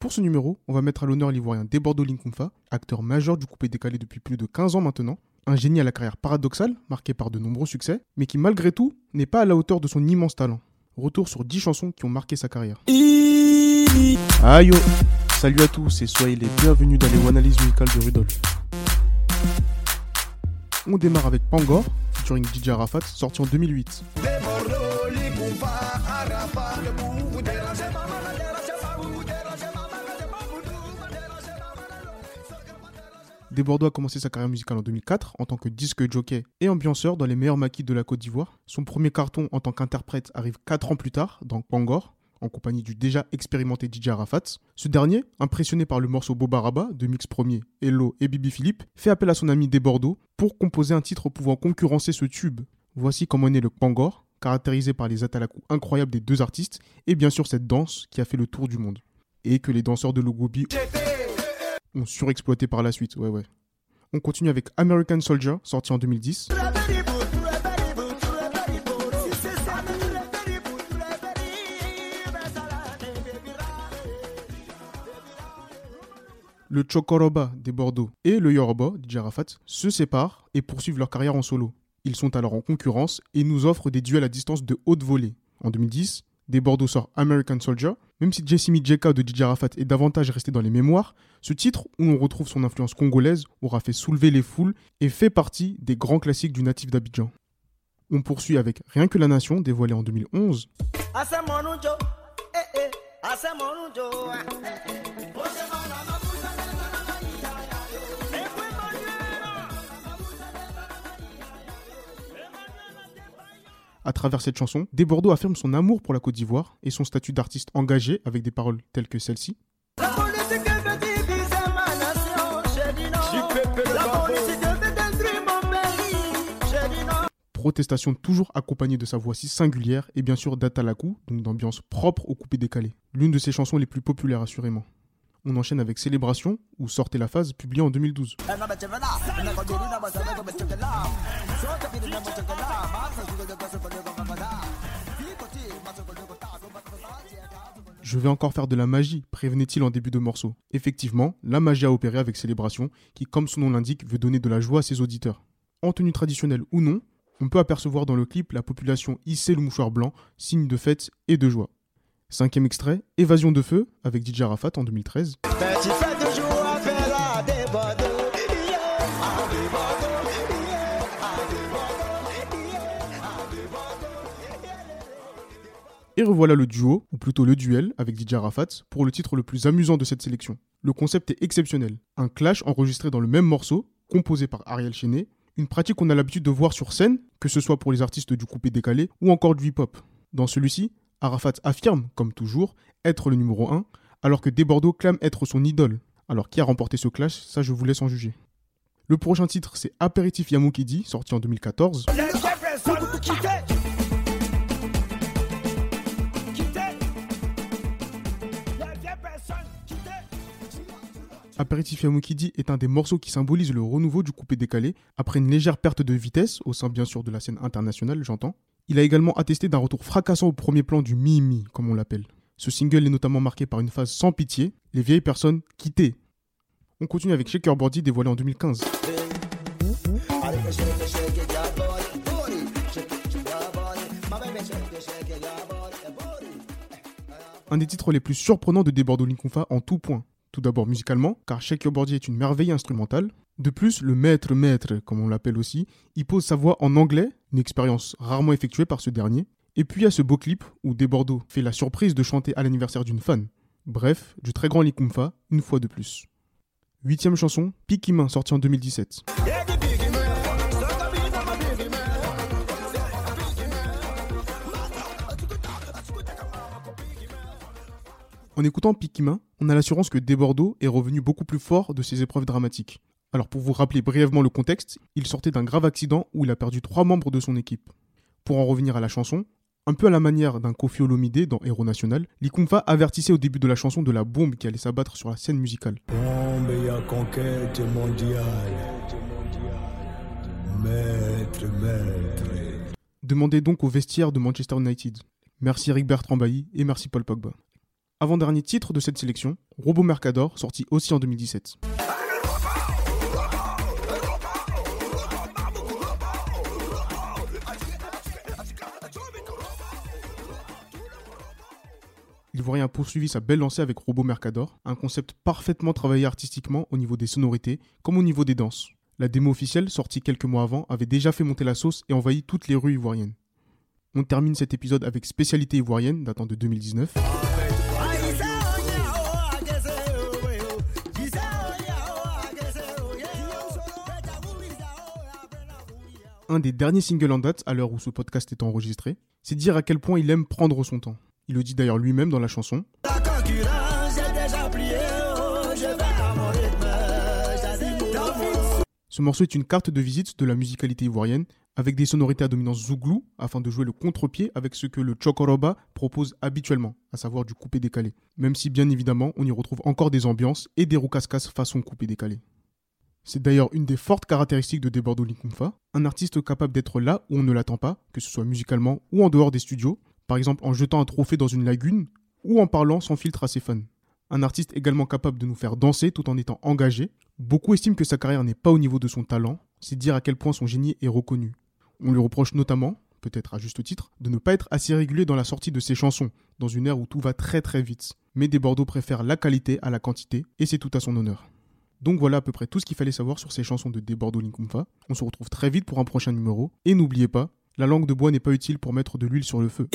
Pour ce numéro, on va mettre à l'honneur l'ivoirien Debordo Linkumfa, acteur majeur du coupé décalé depuis plus de 15 ans maintenant, un génie à la carrière paradoxale, marqué par de nombreux succès, mais qui malgré tout n'est pas à la hauteur de son immense talent. Retour sur 10 chansons qui ont marqué sa carrière. Oh. Salut à tous et soyez les bienvenus dans les analyses musicales de Rudolf. On démarre avec Pangor, featuring DJ Arafat, sorti en 2008. Desbordeaux a commencé sa carrière musicale en 2004 en tant que disque jockey et ambianceur dans les meilleurs maquis de la Côte d'Ivoire. Son premier carton en tant qu'interprète arrive 4 ans plus tard dans Pangor, en compagnie du déjà expérimenté DJ Arafat. Ce dernier, impressionné par le morceau Bobaraba de Mix Premier, Hello et Bibi Philippe, fait appel à son ami Desbordeaux pour composer un titre pouvant concurrencer ce tube. Voici comment naît le Pangor, caractérisé par les atalakou incroyables des deux artistes et bien sûr cette danse qui a fait le tour du monde. Et que les danseurs de Logobi ont surexploité par la suite, ouais ouais. On continue avec American Soldier, sorti en 2010. Le Chokoroba des Bordeaux et le Yoruba de Jarafat se séparent et poursuivent leur carrière en solo. Ils sont alors en concurrence et nous offrent des duels à distance de haute volée. En 2010, des Bordeaux sort American Soldier. Même si Jessimi Jeka de DJ Arafat est davantage resté dans les mémoires, ce titre, où l'on retrouve son influence congolaise, aura fait soulever les foules et fait partie des grands classiques du natif d'Abidjan. On poursuit avec Rien que la Nation, dévoilé en 2011. À travers cette chanson, Desbordeaux affirme son amour pour la Côte d'Ivoire et son statut d'artiste engagé avec des paroles telles que celle-ci. Protestation toujours accompagnée de sa voix si singulière et bien sûr d'Atalakou, donc d'ambiance propre au coupé décalé. L'une de ses chansons les plus populaires assurément. On enchaîne avec Célébration ou Sortez la phase, publié en 2012. Je vais encore faire de la magie, prévenait-il en début de morceau. Effectivement, la magie a opéré avec Célébration, qui, comme son nom l'indique, veut donner de la joie à ses auditeurs. En tenue traditionnelle ou non, on peut apercevoir dans le clip la population hisser le mouchoir blanc, signe de fête et de joie. Cinquième extrait, Évasion de feu, avec DJ Arafat en 2013. Et revoilà le duo, ou plutôt le duel, avec DJ Arafat, pour le titre le plus amusant de cette sélection. Le concept est exceptionnel. Un clash enregistré dans le même morceau, composé par Ariel Chenet, une pratique qu'on a l'habitude de voir sur scène, que ce soit pour les artistes du coupé décalé ou encore du hip-hop. Dans celui-ci, Arafat affirme, comme toujours, être le numéro 1, alors que Desbordeaux clame être son idole. Alors qui a remporté ce clash, ça je vous laisse en juger. Le prochain titre c'est Apéritif Yamoukidi, sorti en 2014. Apéritif Yamoukidi est un des morceaux qui symbolise le renouveau du coupé décalé, après une légère perte de vitesse, au sein bien sûr de la scène internationale, j'entends. Il a également attesté d'un retour fracassant au premier plan du Mimi, comme on l'appelle. Ce single est notamment marqué par une phase sans pitié, les vieilles personnes quittées. On continue avec Shaker Body dévoilé en 2015. Un des titres les plus surprenants de Debordo Linkonfa en tout point. Tout d'abord musicalement, car Your Body est une merveille instrumentale. De plus, le maître maître, comme on l'appelle aussi, il pose sa voix en anglais, une expérience rarement effectuée par ce dernier. Et puis il y a ce beau clip où Desbordeaux fait la surprise de chanter à l'anniversaire d'une fan. Bref, du très grand Likumfa, une fois de plus. Huitième chanson, Pikimin, sorti en 2017. En écoutant Pikimin, on a l'assurance que Desbordeaux est revenu beaucoup plus fort de ses épreuves dramatiques. Alors pour vous rappeler brièvement le contexte, il sortait d'un grave accident où il a perdu trois membres de son équipe. Pour en revenir à la chanson, un peu à la manière d'un Kofi Olomide dans Héros National, Likumfa avertissait au début de la chanson de la bombe qui allait s'abattre sur la scène musicale. Bombe et conquête mondiale. Maître, maître. Demandez donc au vestiaire de Manchester United. Merci Eric Bertrand Bailly et merci Paul Pogba. Avant-dernier titre de cette sélection, Robo Mercador, sorti aussi en 2017. L'Ivoirien a poursuivi sa belle lancée avec Robo Mercador, un concept parfaitement travaillé artistiquement au niveau des sonorités comme au niveau des danses. La démo officielle, sortie quelques mois avant, avait déjà fait monter la sauce et envahi toutes les rues ivoiriennes. On termine cet épisode avec Spécialité ivoirienne datant de 2019. Un des derniers singles en date à l'heure où ce podcast est enregistré, c'est dire à quel point il aime prendre son temps. Il le dit d'ailleurs lui-même dans la chanson. Ce morceau est une carte de visite de la musicalité ivoirienne, avec des sonorités à dominance zouglou, afin de jouer le contre-pied avec ce que le chokoroba propose habituellement, à savoir du coupé-décalé. Même si bien évidemment on y retrouve encore des ambiances et des roucascas façon coupé-décalé. C'est d'ailleurs une des fortes caractéristiques de Debordo Likumfa, un artiste capable d'être là où on ne l'attend pas, que ce soit musicalement ou en dehors des studios, par exemple en jetant un trophée dans une lagune ou en parlant sans filtre à ses fans. Un artiste également capable de nous faire danser tout en étant engagé. Beaucoup estiment que sa carrière n'est pas au niveau de son talent, c'est dire à quel point son génie est reconnu. On lui reproche notamment, peut-être à juste titre, de ne pas être assez régulier dans la sortie de ses chansons, dans une ère où tout va très très vite. Mais des Bordeaux préfère la qualité à la quantité, et c'est tout à son honneur. Donc voilà à peu près tout ce qu'il fallait savoir sur ces chansons de Debordo Linkumfa. On se retrouve très vite pour un prochain numéro. Et n'oubliez pas, la langue de bois n'est pas utile pour mettre de l'huile sur le feu.